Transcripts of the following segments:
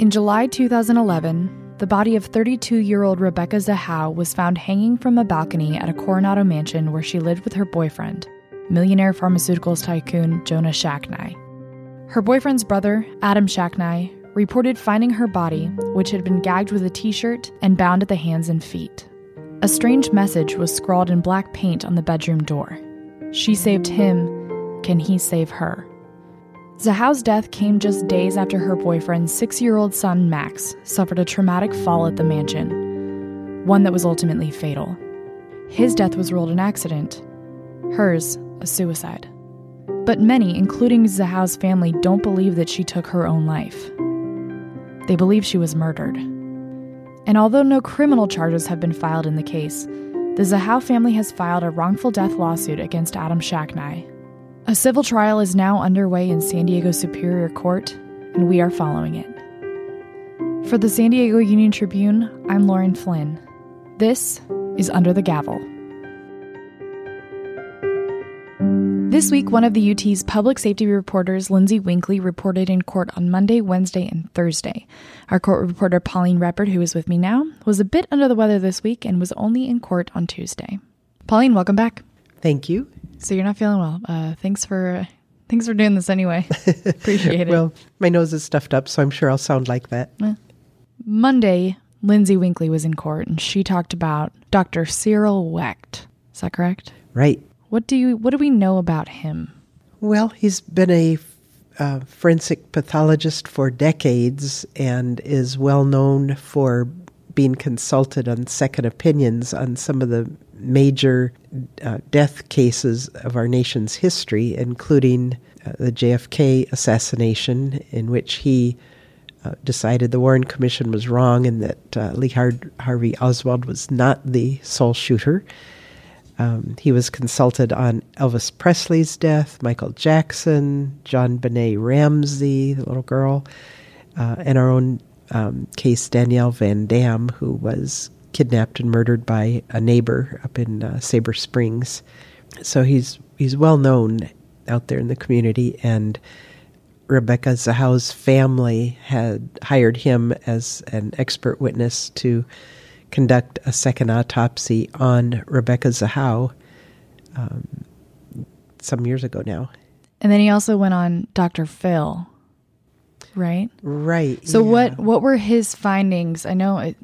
In July 2011, the body of 32 year old Rebecca Zahau was found hanging from a balcony at a Coronado mansion where she lived with her boyfriend, millionaire pharmaceuticals tycoon Jonah Shacknai. Her boyfriend's brother, Adam Shacknai, reported finding her body, which had been gagged with a t shirt and bound at the hands and feet. A strange message was scrawled in black paint on the bedroom door. She saved him, can he save her? Zahau's death came just days after her boyfriend's six year old son, Max, suffered a traumatic fall at the mansion, one that was ultimately fatal. His death was ruled an accident, hers, a suicide. But many, including Zahau's family, don't believe that she took her own life. They believe she was murdered. And although no criminal charges have been filed in the case, the Zahau family has filed a wrongful death lawsuit against Adam Shacknai. A civil trial is now underway in San Diego Superior Court, and we are following it. For the San Diego Union Tribune, I'm Lauren Flynn. This is Under the Gavel. This week, one of the UT's public safety reporters, Lindsay Winkley, reported in court on Monday, Wednesday, and Thursday. Our court reporter, Pauline Repard, who is with me now, was a bit under the weather this week and was only in court on Tuesday. Pauline, welcome back. Thank you. So you're not feeling well. Uh, thanks for thanks for doing this anyway. Appreciate it. well, my nose is stuffed up, so I'm sure I'll sound like that. Monday, Lindsay Winkley was in court and she talked about Dr. Cyril Wecht. Is that correct? Right. What do you what do we know about him? Well, he's been a uh, forensic pathologist for decades and is well known for being consulted on second opinions on some of the major uh, death cases of our nation's history, including uh, the JFK assassination, in which he uh, decided the Warren Commission was wrong and that uh, Lee Har- Harvey Oswald was not the sole shooter. Um, he was consulted on Elvis Presley's death, Michael Jackson, JonBenét Ramsey, the little girl, uh, and our own um, case, Danielle Van Dam, who was kidnapped and murdered by a neighbor up in uh, Sabre Springs. So he's he's well known out there in the community, and Rebecca Zahau's family had hired him as an expert witness to conduct a second autopsy on Rebecca Zahau um, some years ago now. And then he also went on Dr. Phil, right? Right. So yeah. what what were his findings? I know it,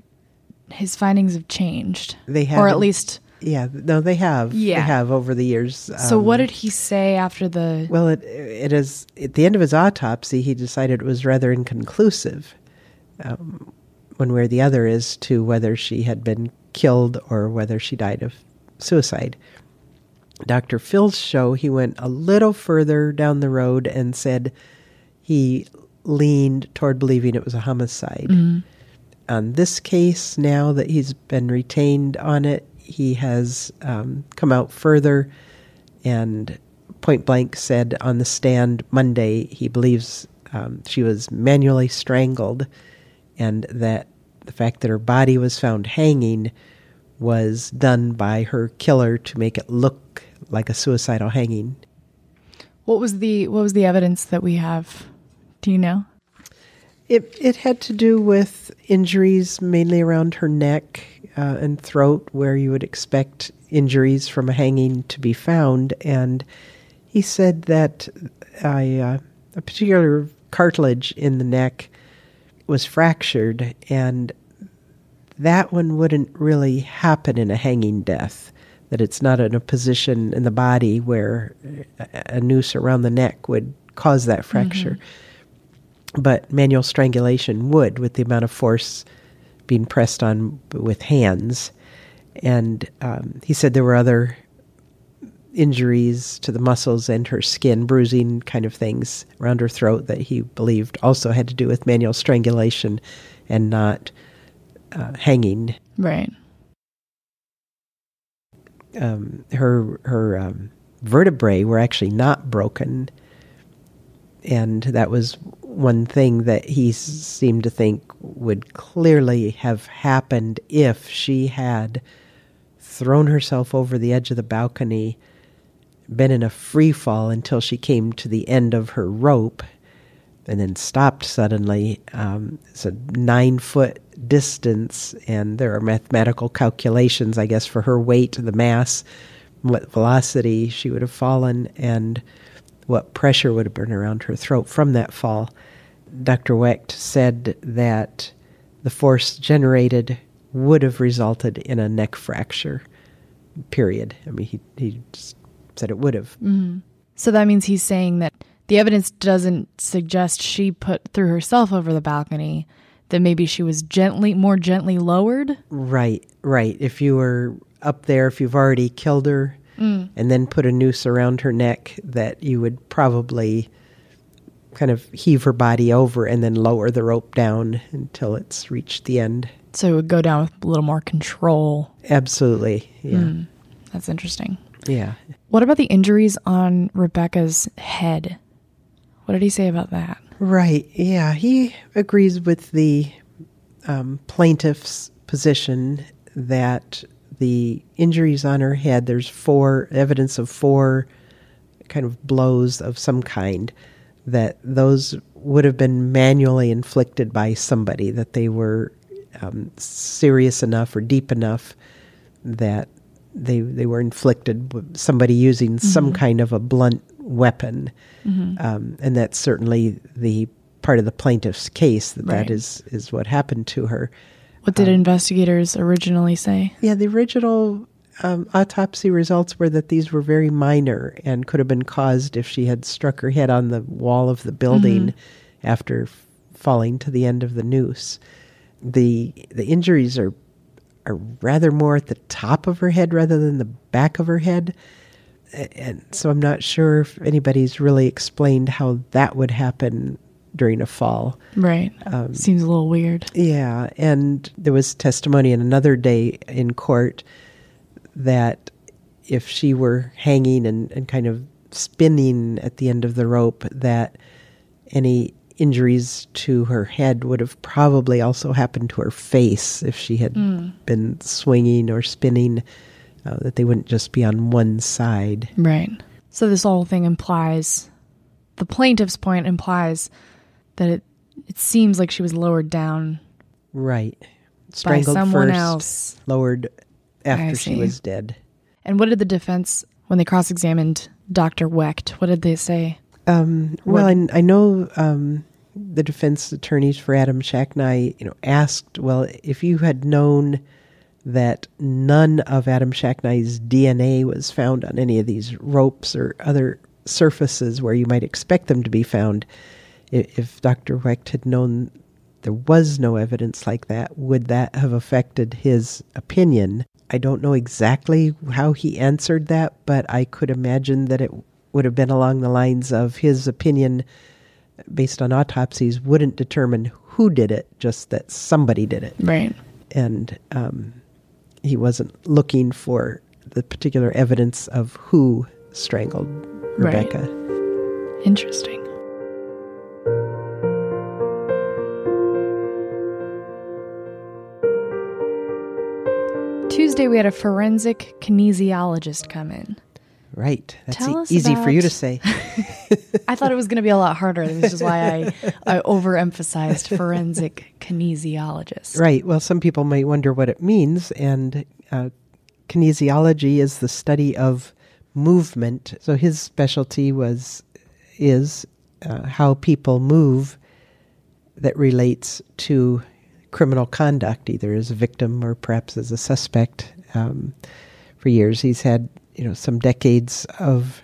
his findings have changed. They have, or at least yeah. No, they have. Yeah. they have over the years. So what Um, did he say after the Well, it it is at the end of his autopsy. He decided it was rather inconclusive, um, one way or the other, as to whether she had been killed or whether she died of suicide. Dr. Phil's show, he went a little further down the road and said he leaned toward believing it was a homicide. On this case, now that he's been retained on it, he has um, come out further and point blank said on the stand Monday he believes um, she was manually strangled and that the fact that her body was found hanging was done by her killer to make it look like a suicidal hanging. what was the what was the evidence that we have? Do you know? It it had to do with injuries mainly around her neck uh, and throat, where you would expect injuries from a hanging to be found. And he said that a, uh, a particular cartilage in the neck was fractured, and that one wouldn't really happen in a hanging death. That it's not in a position in the body where a a noose around the neck would cause that fracture but manual strangulation would with the amount of force being pressed on with hands. And um, he said there were other injuries to the muscles and her skin, bruising kind of things around her throat that he believed also had to do with manual strangulation and not uh, hanging. Right. Um, her her um, vertebrae were actually not broken, and that was one thing that he seemed to think would clearly have happened if she had thrown herself over the edge of the balcony, been in a free fall until she came to the end of her rope, and then stopped suddenly. Um, it's a nine foot distance, and there are mathematical calculations, I guess, for her weight, the mass, what velocity she would have fallen, and what pressure would have been around her throat from that fall. Dr. Wecht said that the force generated would have resulted in a neck fracture, period. I mean, he, he said it would have. Mm-hmm. So that means he's saying that the evidence doesn't suggest she put threw herself over the balcony, that maybe she was gently, more gently lowered? Right, right. If you were up there, if you've already killed her mm. and then put a noose around her neck, that you would probably kind of heave her body over and then lower the rope down until it's reached the end. So it would go down with a little more control. Absolutely. Yeah. Mm, that's interesting. Yeah. What about the injuries on Rebecca's head? What did he say about that? Right. Yeah. He agrees with the um, plaintiff's position that the injuries on her head, there's four evidence of four kind of blows of some kind that those would have been manually inflicted by somebody, that they were um, serious enough or deep enough that they they were inflicted with somebody using mm-hmm. some kind of a blunt weapon, mm-hmm. um, and that's certainly the part of the plaintiff's case that right. that is is what happened to her. What did um, investigators originally say? Yeah, the original um, autopsy results were that these were very minor and could have been caused if she had struck her head on the wall of the building mm-hmm. after f- falling to the end of the noose. The the injuries are are rather more at the top of her head rather than the back of her head. And so I'm not sure if anybody's really explained how that would happen during a fall. Right. Um, Seems a little weird. Yeah. And there was testimony in another day in court that if she were hanging and, and kind of spinning at the end of the rope, that any injuries to her head would have probably also happened to her face if she had mm. been swinging or spinning, uh, that they wouldn't just be on one side. Right. So this whole thing implies, the plaintiff's point implies that it it seems like she was lowered down. Right. Strangled by someone first, else. Lowered after she was dead. And what did the defense, when they cross examined Dr. Wecht, what did they say? Um, well, I, I, know um, the defense attorneys for Adam Shacknai, you know, asked, well, if you had known that none of Adam Shacknai's DNA was found on any of these ropes or other surfaces where you might expect them to be found, if Dr. Wecht had known there was no evidence like that, would that have affected his opinion? I don't know exactly how he answered that, but I could imagine that it would have been along the lines of his opinion based on autopsies wouldn't determine who did it, just that somebody did it. Right. And um, he wasn't looking for the particular evidence of who strangled Rebecca. Right. Interesting. Tuesday, we had a forensic kinesiologist come in. Right. That's e- easy about... for you to say. I thought it was going to be a lot harder. This is why I, I overemphasized forensic kinesiologist. Right. Well, some people might wonder what it means. And uh, kinesiology is the study of movement. So his specialty was is uh, how people move that relates to criminal conduct, either as a victim or perhaps as a suspect. Um, for years, he's had you know some decades of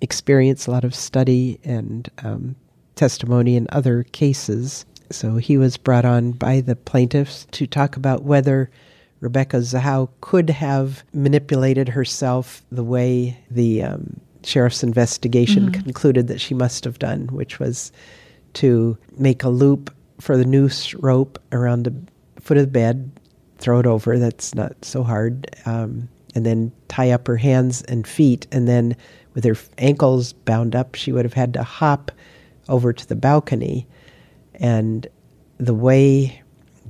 experience, a lot of study and um, testimony in other cases. So he was brought on by the plaintiffs to talk about whether Rebecca Zahau could have manipulated herself the way the um, sheriff's investigation mm-hmm. concluded that she must have done, which was to make a loop for the noose rope around the foot of the bed, throw it over. That's not so hard. Um, and then tie up her hands and feet. And then with her ankles bound up, she would have had to hop over to the balcony. And the way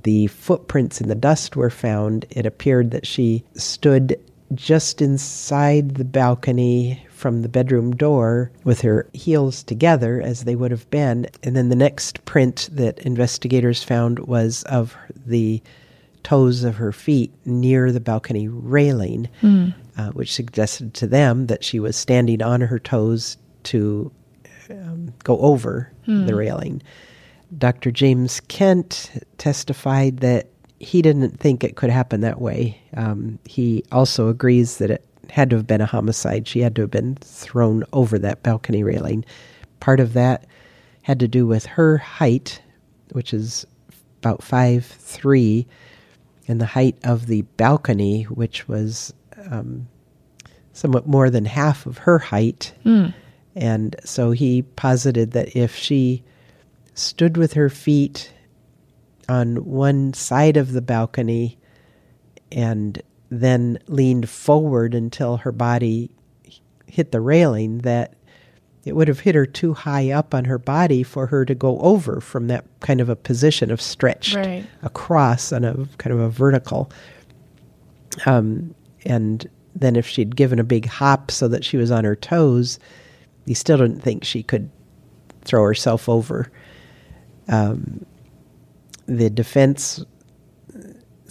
the footprints in the dust were found, it appeared that she stood just inside the balcony from the bedroom door with her heels together as they would have been. And then the next print that investigators found was of the toes of her feet near the balcony railing, mm. uh, which suggested to them that she was standing on her toes to um, go over mm. the railing. Dr. James Kent testified that he didn't think it could happen that way. Um, he also agrees that it had to have been a homicide. She had to have been thrown over that balcony railing. Part of that had to do with her height, which is about five three, and the height of the balcony, which was um, somewhat more than half of her height. Mm. And so he posited that if she stood with her feet on one side of the balcony and then leaned forward until her body hit the railing that it would have hit her too high up on her body for her to go over from that kind of a position of stretched right. across on a kind of a vertical. Um, and then if she'd given a big hop so that she was on her toes, you still didn't think she could throw herself over. Um, the defense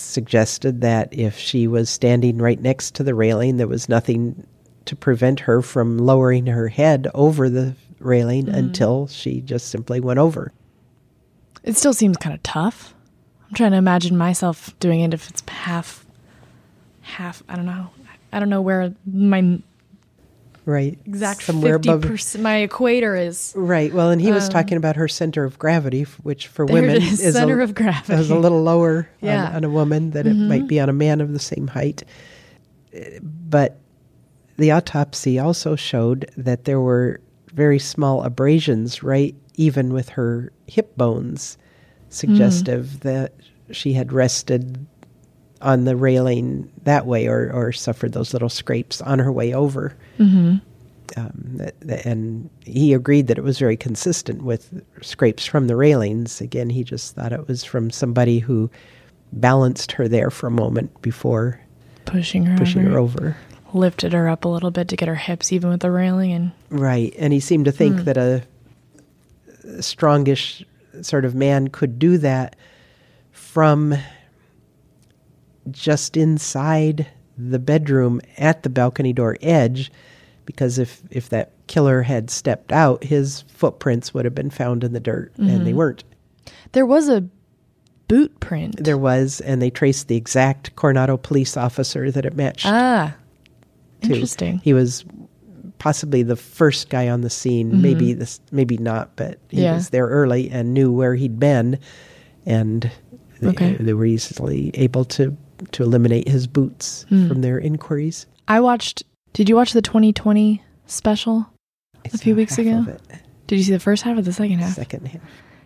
suggested that if she was standing right next to the railing, there was nothing to prevent her from lowering her head over the railing mm. until she just simply went over. It still seems kind of tough. I'm trying to imagine myself doing it if it's half, half. I don't know. I don't know where my right exact somewhere above my equator is right well and he was um, talking about her center of gravity which for women is, is center a, of gravity is a little lower yeah. on, on, a woman than mm-hmm. it might be on a man of the same height but the autopsy also showed that there were very small abrasions right even with her hip bones suggestive mm. that she had rested on the railing that way or, or suffered those little scrapes on her way over. Mm-hmm. Um, and he agreed that it was very consistent with scrapes from the railings. Again, he just thought it was from somebody who balanced her there for a moment before pushing her pushing over. her over. Lifted her up a little bit to get her hips even with the railing and right. And he seemed to think mm. that a, a strongish sort of man could do that from just inside the bedroom at the balcony door edge because if if that killer had stepped out his footprints would have been found in the dirt mm-hmm. and they mm-hmm. weren't there was a boot print there was and they traced the exact coronado police officer that it matched ah to. interesting he was possibly the first guy on the scene mm-hmm. maybe this maybe not but he yeah. was there early and knew where he'd been and okay. they, they were easily able to to eliminate his boots hmm. from their inquiries. I watched. Did you watch the 2020 special a few weeks ago? Did you see the first half or the second half? Second half.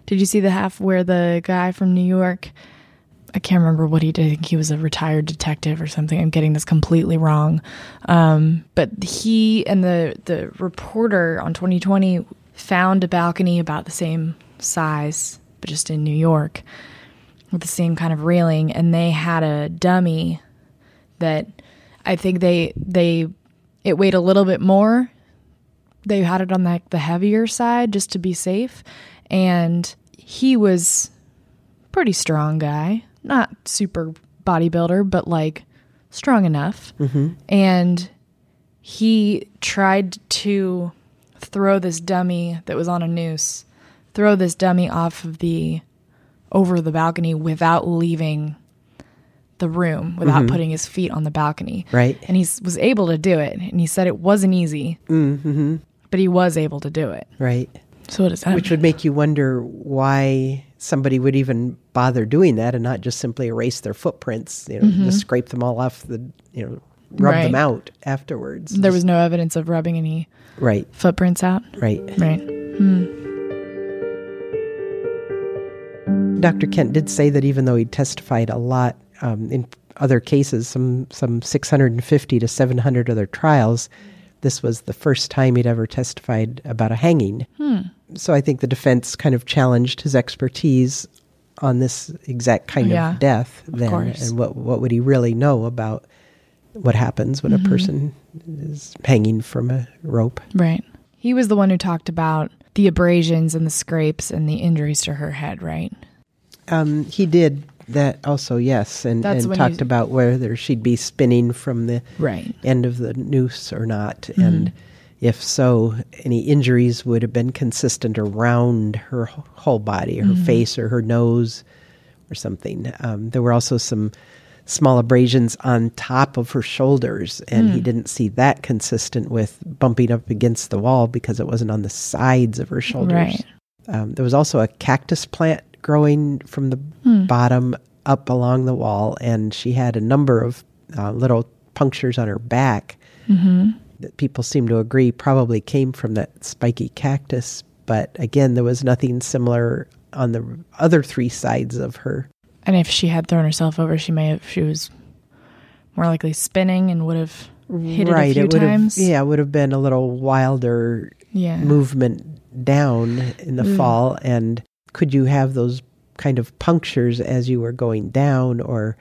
Did you see the half where the guy from New York? I can't remember what he did. I think he was a retired detective or something. I'm getting this completely wrong. Um, but he and the the reporter on 2020 found a balcony about the same size, but just in New York with the same kind of railing, and they had a dummy that I think they they it weighed a little bit more. They had it on like the heavier side just to be safe, and he was pretty strong guy, not super bodybuilder, but like strong enough. Mm-hmm. And he tried to throw this dummy that was on a noose, throw this dummy off of the over the balcony without leaving the room, without mm-hmm. putting his feet on the balcony. Right. And he was able to do it. And he said it wasn't easy, mm-hmm. but he was able to do it. Right. So what does that Which mean? would make you wonder why somebody would even bother doing that and not just simply erase their footprints, you know, mm-hmm. just scrape them all off the, you know, rub right. them out afterwards. There was no evidence of rubbing any right footprints out. Right. Right. Hmm. Dr. Kent did say that even though he testified a lot um, in other cases, some some 650 to 700 other trials, this was the first time he'd ever testified about a hanging. Hmm. So I think the defense kind of challenged his expertise on this exact kind yeah, of death then, of and what what would he really know about what happens when mm-hmm. a person is hanging from a rope. Right. He was the one who talked about the abrasions and the scrapes and the injuries to her head, right? Um, he did that also, yes, and, That's and talked you- about whether she'd be spinning from the Right. end of the noose or not, and if so, any injuries would have been consistent around her whole body, her face or her nose or something. Um, there were also some small abrasions on top of her shoulders, and he didn't see that consistent with bumping up against the wall because it wasn't on the sides of her shoulders. Right. Um, there was also a cactus plant growing from the bottom up along the wall, and she had a number of uh, little punctures on her back that people seem to agree probably came from that spiky cactus. But again, there was nothing similar on the other three sides of her. And if she had thrown herself over, she may have, she was more likely spinning and would have hit it a few it times. have, yeah, it would have been a little wilder Yeah. movement down in the Mm. fall and could you have those kind of punctures as you were going down or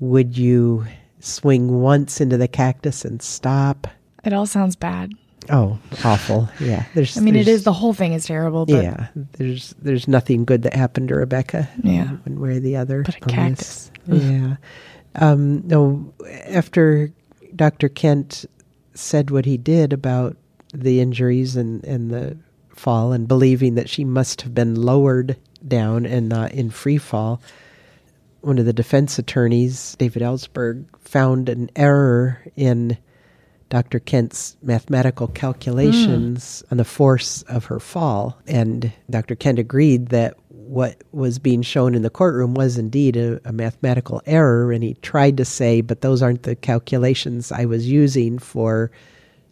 would you swing once into the cactus and stop It all sounds bad. oh awful yeah there's I mean, it there's- is the whole thing is terrible, but yeah there's there's nothing good that happened to rebecca Yeah. one way or the other But a cactus. this. yeah um no after dr kent said what he did about the injuries and and the fall and believing that she must have been lowered down and not in free fall one of the defense attorneys david ellsberg found an error in Dr. Kent's mathematical calculations hmm. on the force of her fall. And Dr. Kent agreed that what was being shown in the courtroom was indeed a, a mathematical error. And he tried to say, but those aren't the calculations I was using for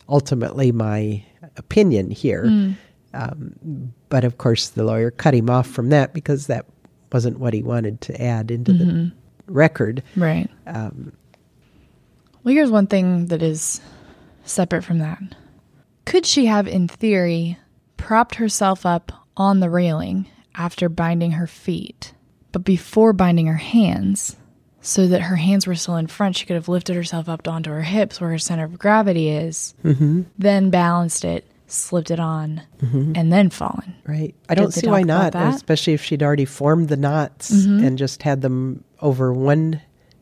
ultimately my opinion here. Hmm. Um, but of course, the lawyer cut him off from that because that wasn't what he wanted to add into the record. right. Um, Well, here's one thing that is separate from that. Could she have, in theory, propped herself up on the railing after binding her feet, but before binding her hands, so that her hands were still in front? She could have lifted herself up onto her hips where her center of gravity is, then balanced it, slipped it on, and then fallen. Right. I Did don't see why not. Mm-hmm. especially if she'd already formed the knots and just had them over one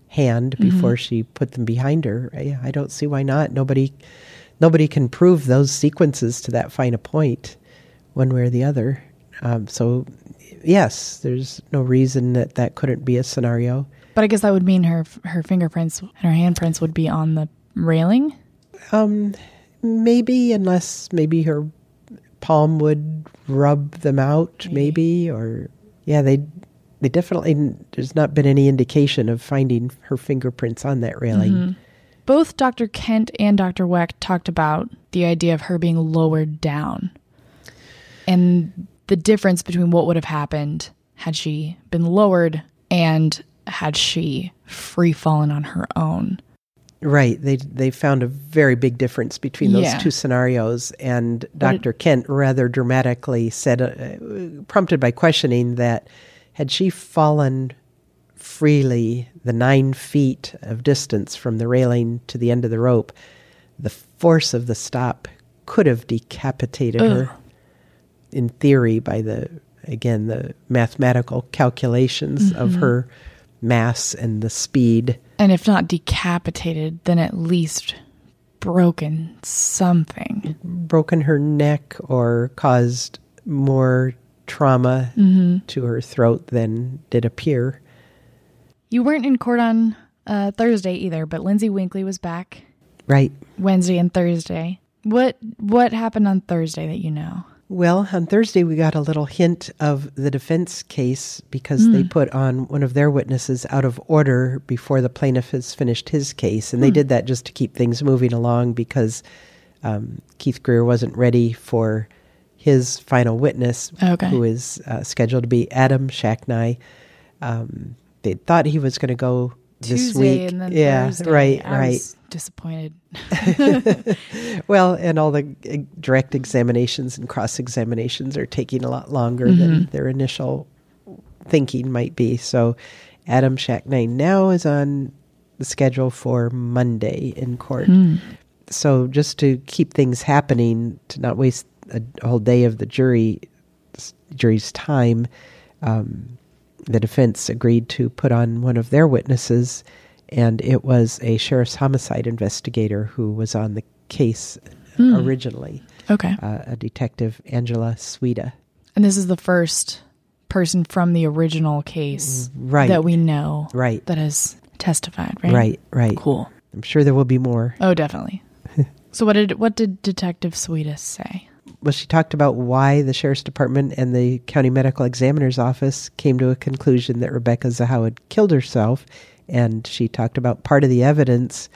hand Mm-hmm. before she put them behind her. Yeah, I don't see why not. Nobody nobody can prove those sequences to that fine a point one way or the other. Um, so yes, there's no reason that that couldn't be a scenario. But I guess that would mean her her fingerprints and her handprints would be on the railing. Um, maybe unless maybe her palm would rub them out, maybe, or yeah, they they definitely there's not been any indication of finding her fingerprints on that railing. Mm-hmm. Both Dr. Kent and Dr. Wecht talked about the idea of her being lowered down and the difference between what would have happened had she been lowered and had she free fallen on her own. Right. They they found a very big difference between those Yeah. two scenarios, and Dr. Kent rather dramatically said, uh, prompted by questioning, that had she fallen freely the nine feet of distance from the railing to the end of the rope, the force of the stop could have decapitated her. In theory, by the again the mathematical calculations of her mass and the speed. And if not decapitated, then at least broken something. broken her neck or caused more trauma to her throat than did appear. You weren't in court on uh, Thursday either, but Lindsay Winkley was back Right. Wednesday and Thursday. What what happened on Thursday that you know? Well, on Thursday, we got a little hint of the defense case because they put on one of their witnesses out of order before the plaintiff has finished his case. And they did that just to keep things moving along because um, Keith Greer wasn't ready for his final witness, Okay. who is uh, scheduled to be Adam Shacknai. Um, they thought he was going to go this Tuesday week. and then yeah, Thursday. right, I right. was disappointed. Well, and all the uh, direct examinations and cross examinations are taking a lot longer than their initial thinking might be. So, Adam Shacknai now is on the schedule for Monday in court. so just to keep things happening, to not waste a, a whole day of the jury jury's time, um, the defense agreed to put on one of their witnesses, and it was a sheriff's homicide investigator who was on the case Hmm. originally, Okay. uh, a detective, Angela Sweda. And this is the first person from the original case Right. that we know Right. that has testified, right? Right, right. Cool. I'm sure there will be more. Oh, definitely. so what did what did Detective Sweetest say? Well, she talked about why the sheriff's department and the county medical examiner's office came to a conclusion that Rebecca Zahau had killed herself, and she talked about part of the evidence,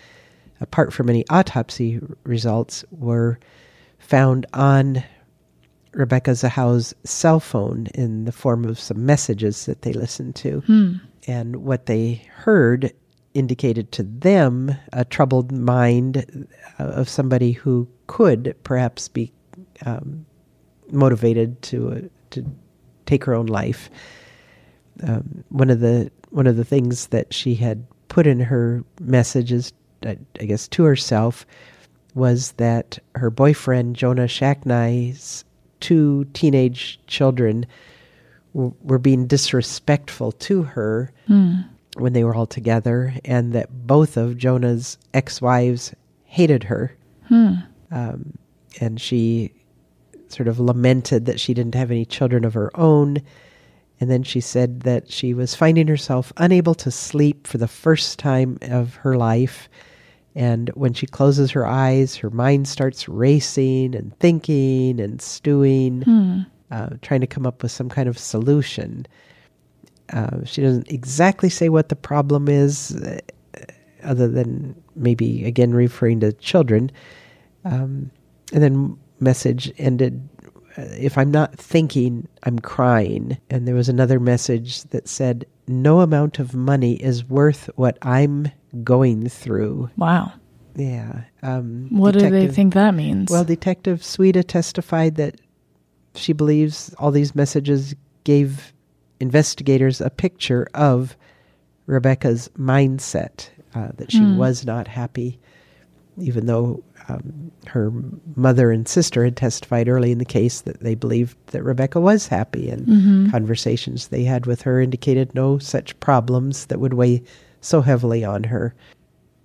apart from any autopsy results, were found on Rebecca Zahau's cell phone in the form of some messages that they listened to. And what they heard indicated to them a troubled mind uh, of somebody who could perhaps be um, motivated to uh, to take her own life. Um, one of the one of the things that she had put in her messages, I, I guess, to herself, was that her boyfriend Jonah Shacknai's two teenage children w- were being disrespectful to her when they were all together, and that both of Jonah's ex-wives hated her. Um, and she sort of lamented that she didn't have any children of her own. And then she said that she was finding herself unable to sleep for the first time of her life. And when she closes her eyes, her mind starts racing and thinking and stewing, uh, trying to come up with some kind of solution. Uh, she doesn't exactly say what the problem is, uh, other than maybe again referring to children. Um, and then message ended. uh, If I'm not thinking, I'm crying. And there was another message that said, "No amount of money is worth what I'm going through." Wow. Yeah. Um, What do they think that means? Well, Detective Sweda testified that she believes all these messages gave investigators a picture of Rebecca's mindset, uh, that she was not happy, even though um, her mother and sister had testified early in the case that they believed that Rebecca was happy, and conversations they had with her indicated no such problems that would weigh so heavily on her.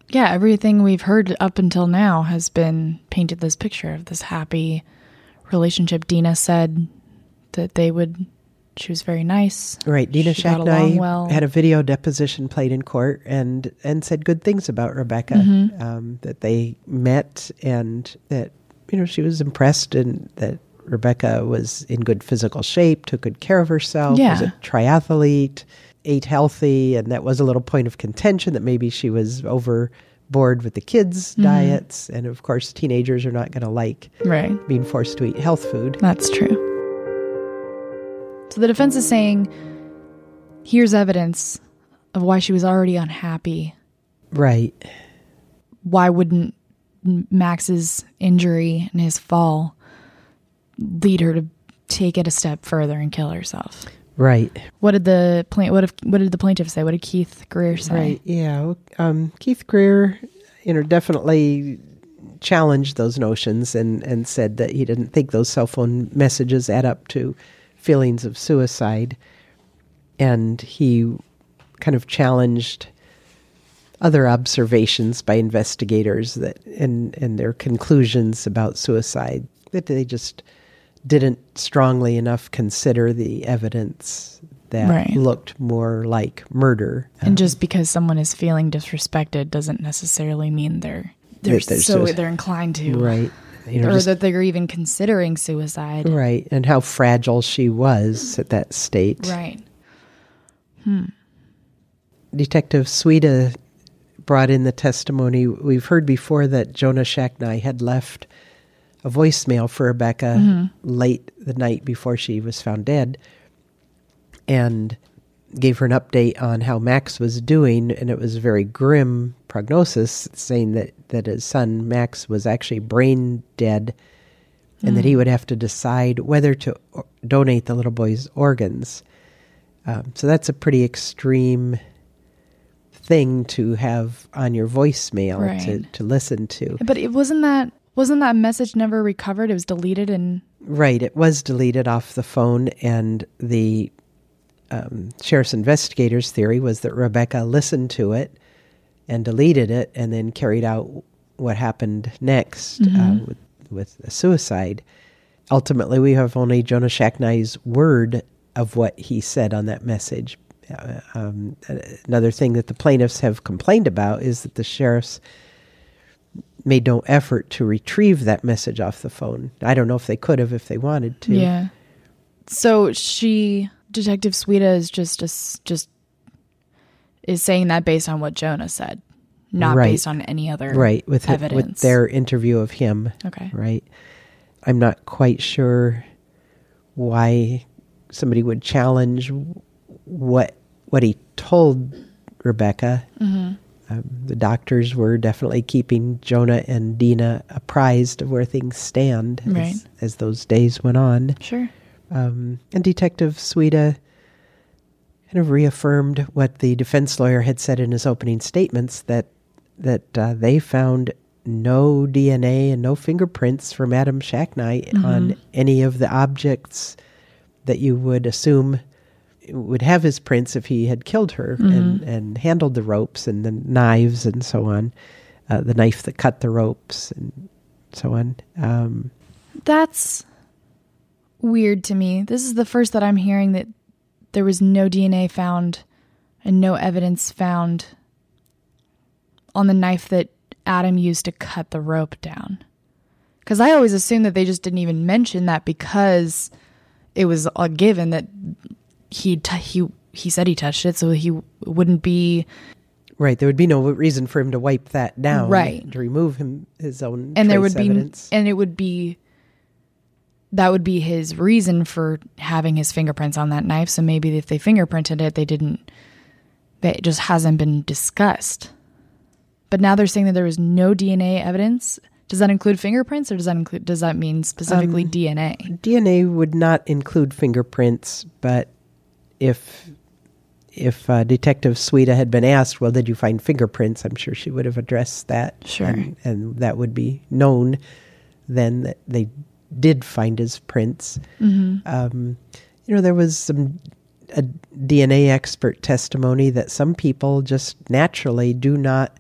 yeah, everything we've heard up until now has been painted this picture of this happy relationship. Dina said that they would. She was very nice. Right, Dina She Shacknai well. had a video deposition played in court and and said good things about Rebecca. Mm-hmm. Um, that they met and that you know she was impressed and that Rebecca was in good physical shape, took good care of herself, was a triathlete, ate healthy, and that was a little point of contention that maybe she was overboard with the kids' Mm-hmm. diets, and of course teenagers are not going to like Right. being forced to eat health food. That's true. So the defense is saying here's evidence of why she was already unhappy. Right. Why wouldn't Max's injury and his fall lead her to take it a step further and kill herself? Right. What did the plaint? What if? What did the plaintiff say? What did Keith Greer say? Right. Yeah. Um, Keith Greer, you know, definitely challenged those notions and, and said that he didn't think those cell phone messages add up to feelings of suicide. And he kind of challenged other observations by investigators that and, and their conclusions about suicide that they just didn't strongly enough consider the evidence that Right. looked more like murder. And um, just because someone is feeling disrespected doesn't necessarily mean they're they're they're so they're inclined to, right you know or just- that they're even considering suicide. right and how fragile she was at that state. Right. Hmm. detective Sweda brought in the testimony. We've heard before that jonah shacknai had left a voicemail for rebecca mm-hmm. late the night before she was found dead. And gave her an update on how max was doing and it was a very grim prognosis saying that, that his son max was actually brain dead and that he would have to decide whether to donate the little boy's organs. Um, so that's a pretty extreme thing to have on your voicemail to, to listen to. But it wasn't that wasn't that message never recovered? It was deleted and Right, it was deleted off the phone, and the um, sheriff's investigators' theory was that Rebecca listened to it and deleted it, and then carried out what happened next uh, with, with a suicide. Ultimately, we have only Jonah Shacknai's word of what he said on that message. Uh, um, another thing that the plaintiffs have complained about is that the sheriff's made no effort to retrieve that message off the phone. I don't know if they could have if they wanted to. Yeah. So she, Detective Suida, is just a s just is saying that based on what Jonah said, not Right. based on any other Right, with with evidence. their interview of him. Okay. Right. I'm not quite sure why somebody would challenge what what he told Rebecca. Mm-hmm. Um, the doctors were definitely keeping Jonah and Dina apprised of where things stand Right. as, as those days went on. Sure. Um, and Detective Suida kind of reaffirmed what the defense lawyer had said in his opening statements that that uh, they found no DNA and no fingerprints from Adam Shacknai on any of the objects that you would assume would have his prints if he had killed her and, and handled the ropes and the knives and so on, uh, the knife that cut the ropes and so on. Um, That's weird to me. This is the first that I'm hearing that there was no DNA found and no evidence found on the knife that Adam used to cut the rope down. Because I always assumed that they just didn't even mention that because it was a given that he t- he he said he touched it, so he wouldn't be Right, there would be no reason for him to wipe that down, Right. To remove him his own and there would be and it would be that would be his reason for having his fingerprints on that knife. So maybe if they fingerprinted it they didn't that just hasn't been discussed. But now they're saying that there was no dna evidence. Does that include fingerprints or does that include does that mean specifically dna DNA would not include fingerprints, but if if uh, Detective Suida had been asked, "Well, did you find fingerprints?" I'm sure she would have addressed that, Sure. and, and that would be known then that they did find his prints. Mm-hmm. Um, you know, there was some a DNA expert testimony that some people just naturally do not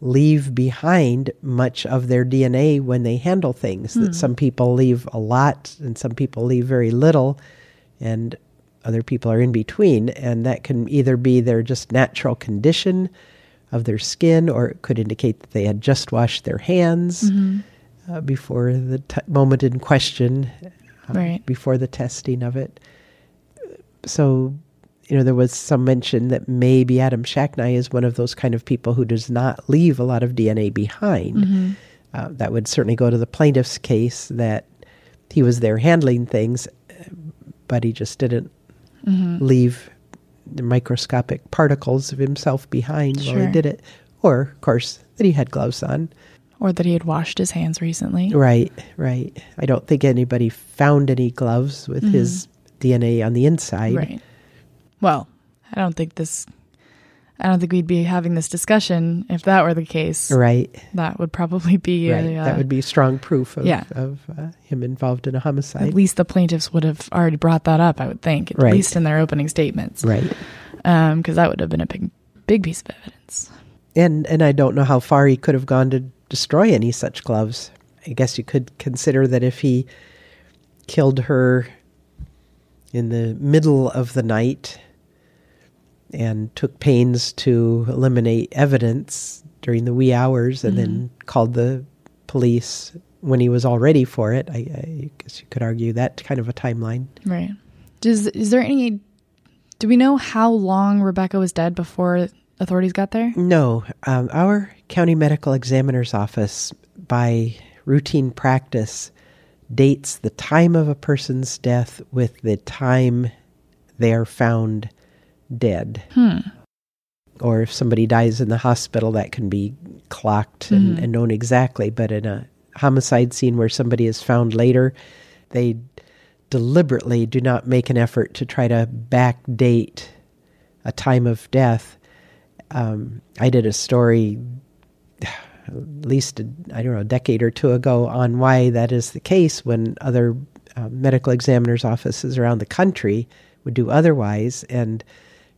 leave behind much of their DNA when they handle things. That hmm. some people leave a lot and some people leave very little, and other people are in between. And that can either be their just natural condition of their skin, or it could indicate that they had just washed their hands mm-hmm. Uh, before the t- moment in question, uh, Right. before the testing of it. So, you know, there was some mention that maybe Adam Shacknai is one of those kind of people who does not leave a lot of DNA behind. Uh, that would certainly go to the plaintiff's case that he was there handling things, but he just didn't leave the microscopic particles of himself behind while he did it. Or, of course, that he had gloves on. Or that he had washed his hands recently Right, right. I don't think anybody found any gloves with his DNA on the inside. right well i don't think this i don't think we'd be having this discussion if that were the case Right, that would probably be right. a, uh, that would be strong proof of, yeah. of uh, him involved in a homicide. At least the plaintiffs would have already brought that up, I would think, at Right. least in their opening statements, Right. because that would have been a big, big piece of evidence. And and I don't know how far he could have gone to destroy any such gloves. I guess you could consider that if he killed her in the middle of the night and took pains to eliminate evidence during the wee hours and then mm-hmm. called the police when he was all ready for it, I, I guess you could argue that kind of a timeline. Right. Does is there any? Do we know how long Rebecca was dead before authorities got there? No, um, our county medical examiner's office, by routine practice, dates the time of a person's death with the time they are found dead. Or if somebody dies in the hospital, that can be clocked and, and known exactly. But in a homicide scene where somebody is found later, they deliberately do not make an effort to try to backdate a time of death Um, I did a story at least, I don't know, a decade or two ago on why that is the case when other uh, medical examiners' offices around the country would do otherwise. And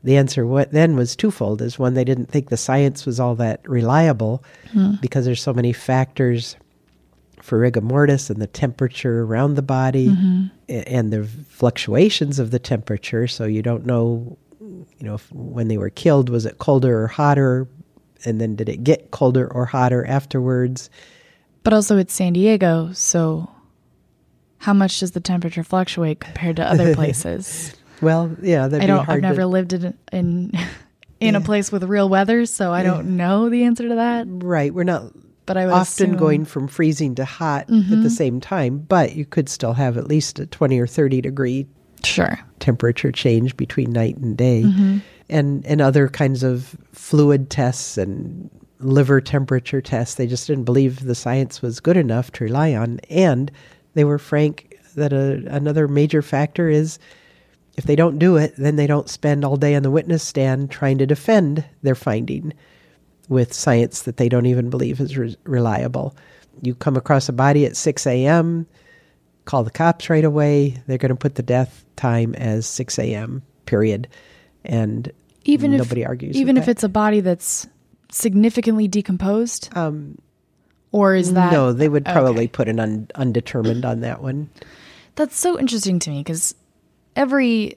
the answer what then was twofold is one they didn't think the science was all that reliable mm. because there's so many factors for rigor mortis and the temperature around the body mm-hmm. and the fluctuations of the temperature so you don't know you know if, when they were killed was it colder or hotter and then did it get colder or hotter afterwards but also it's San Diego so how much does the temperature fluctuate compared to other places well yeah I don't I've never to, lived in in in yeah. a place with real weather so I don't know the answer to that right we're not but I often assume. going from freezing to hot mm-hmm. at the same time. But you could still have at least a twenty or thirty degree sure temperature change between night and day, mm-hmm. and and other kinds of fluid tests and liver temperature tests. They just didn't believe the science was good enough to rely on, and they were frank that a, another major factor is if they don't do it, then they don't spend all day on the witness stand trying to defend their finding with science that they don't even believe is re- reliable. You come across a body at 6 a.m., call the cops right away. They're going to put the death time as 6 a.m., period. And even nobody if, argues. Even if that. it's a body that's significantly decomposed? Um, or is that. No, they would probably okay. put an un, undetermined on that one. That's so interesting to me because every.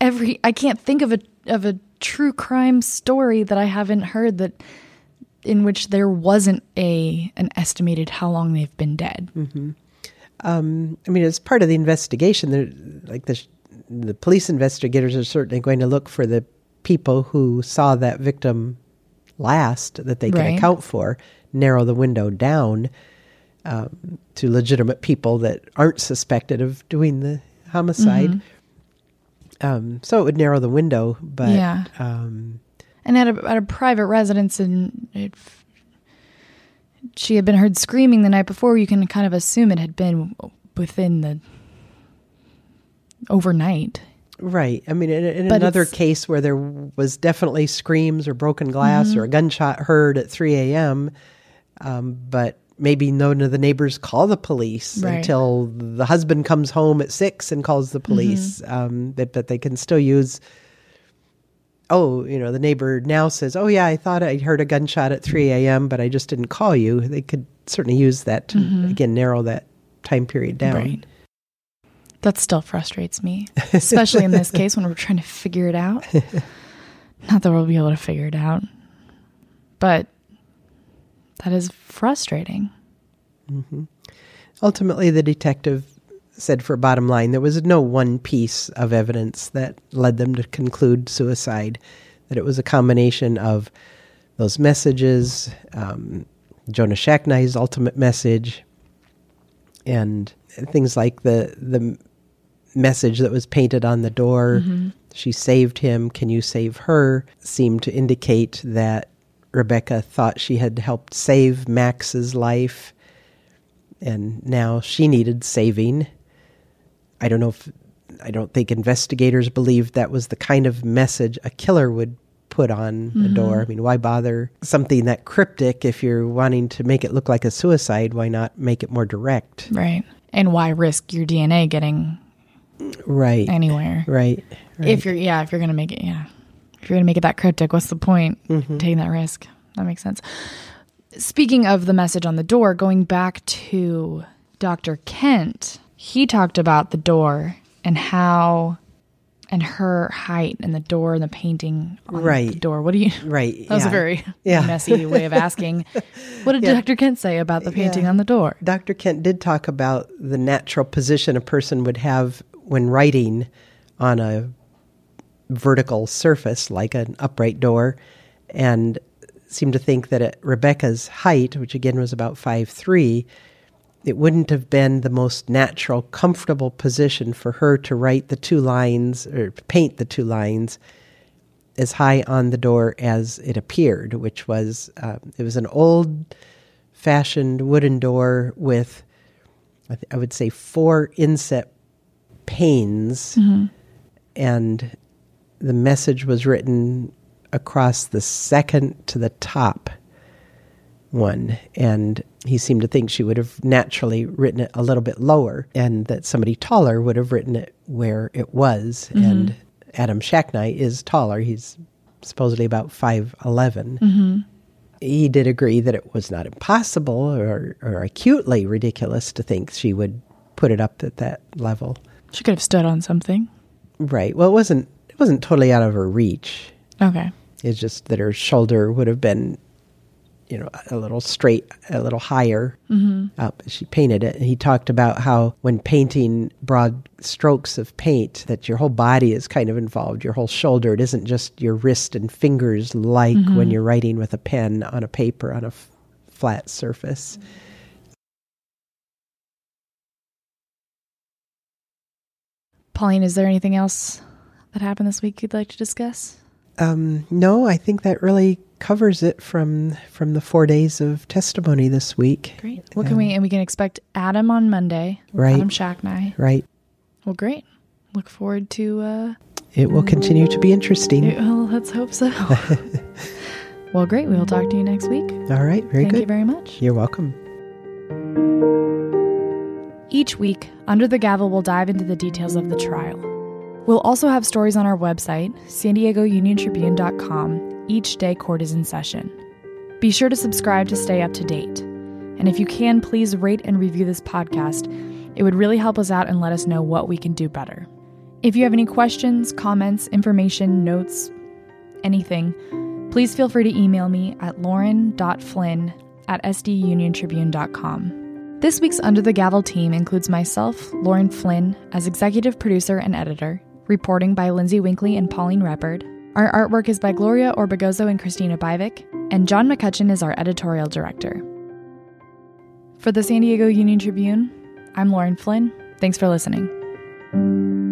Every I can't think of a of a true crime story that I haven't heard that in which there wasn't a an estimated how long they've been dead. Mm-hmm. Um, I mean, as part of the investigation, like the the police investigators are certainly going to look for the people who saw that victim last that they can right. account for, narrow the window down um, to legitimate people that aren't suspected of doing the homicide. Mm-hmm. Um, so it would narrow the window, but yeah. Um, and at a, at a private residence, and it, she had been heard screaming the night before. You can kind of assume it had been within the overnight. Right. I mean, in, in another case where there was definitely screams or broken glass mm-hmm. or a gunshot heard at 3 a.m., um, but maybe none of the neighbors call the police right. until the husband comes home at six and calls the police. Mm-hmm. Um, that, but they can still use. Oh, you know, the neighbor now says, "Oh yeah, I thought I heard a gunshot at three a.m., but I just didn't call you." They could certainly use that to mm-hmm. again narrow that time period down. Right. That still frustrates me, especially in this case when we're trying to figure it out. Not that we'll be able to figure it out, but that is frustrating. Mm-hmm. Ultimately, the detective said for bottom line, there was no one piece of evidence that led them to conclude suicide, that it was a combination of those messages, um, Jonah Shacknai's ultimate message, and things like the the message that was painted on the door. Mm-hmm. She saved him. Can you save her? Seemed to indicate that Rebecca thought she had helped save Max's life, and now she needed saving. I don't know if I don't think investigators believed that was the kind of message a killer would put on mm-hmm. a door. I mean, why bother something that cryptic if you're wanting to make it look like a suicide? Why not make it more direct? Right. And why risk your DNA getting right anywhere? Right. right. If you're yeah, if you're gonna make it yeah if you're going to make it that cryptic, what's the point mm-hmm. taking that risk? That makes sense. Speaking of the message on the door, going back to Dr. Kent, he talked about the door and how and her height and the door and the painting on right. the door. What do you? Right. That was a very yeah. messy way of asking. What did yeah. Dr. Kent say about the painting yeah. on the door? Dr. Kent did talk about the natural position a person would have when writing on a vertical surface like an upright door and seemed to think that at Rebecca's height, which again was about five three, it wouldn't have been the most natural, comfortable position for her to write the two lines or paint the two lines as high on the door as it appeared, which was uh, it was an old fashioned wooden door with I, th- I would say four inset panes mm-hmm. and the message was written across the second to the top one. And he seemed to think she would have naturally written it a little bit lower and that somebody taller would have written it where it was. Mm-hmm. And Adam Shacknai is taller. He's supposedly about 5'11. Mm-hmm. He did agree that it was not impossible or, or acutely ridiculous to think she would put it up at that level. She could have stood on something. Right. Well, it wasn't. It wasn't totally out of her reach. Okay. It's just that her shoulder would have been, you know, a little straight, a little higher mm-hmm. up. She painted it, and he talked about how when painting broad strokes of paint, that your whole body is kind of involved. Your whole shoulder. It isn't just your wrist and fingers, like mm-hmm. when you're writing with a pen on a paper on a f- flat surface. Pauline, is there anything else that happened this week you'd like to discuss? Um, no, I think that really covers it from from the four days of testimony this week. Great. What can we and we can expect Adam on Monday. Right. Adam Shacknai. Right. Well, great. Look forward to uh It will continue to be interesting. it- well, let's hope so. well, great. We will talk to you next week. All right. Very Thank good. Thank you very much. You're welcome. Each week, Under the Gavel will dive into the details of the trial. We'll also have stories on our website, san diego union tribune.com, each day court is in session. Be sure to subscribe to stay up to date. And if you can, please rate and review this podcast. It would really help us out and let us know what we can do better. If you have any questions, comments, information, notes, anything, please feel free to email me at lauren.flynn at sduniontribune.com. This week's Under the Gavel team includes myself, Lauren Flynn, as executive producer and editor, reporting by Lindsay Winkley and Pauline Repard. Our artwork is by Gloria Orbegozo and Christina Bivik, and John McCutcheon is our editorial director. For the San Diego Union Tribune, I'm Lauren Flynn. Thanks for listening.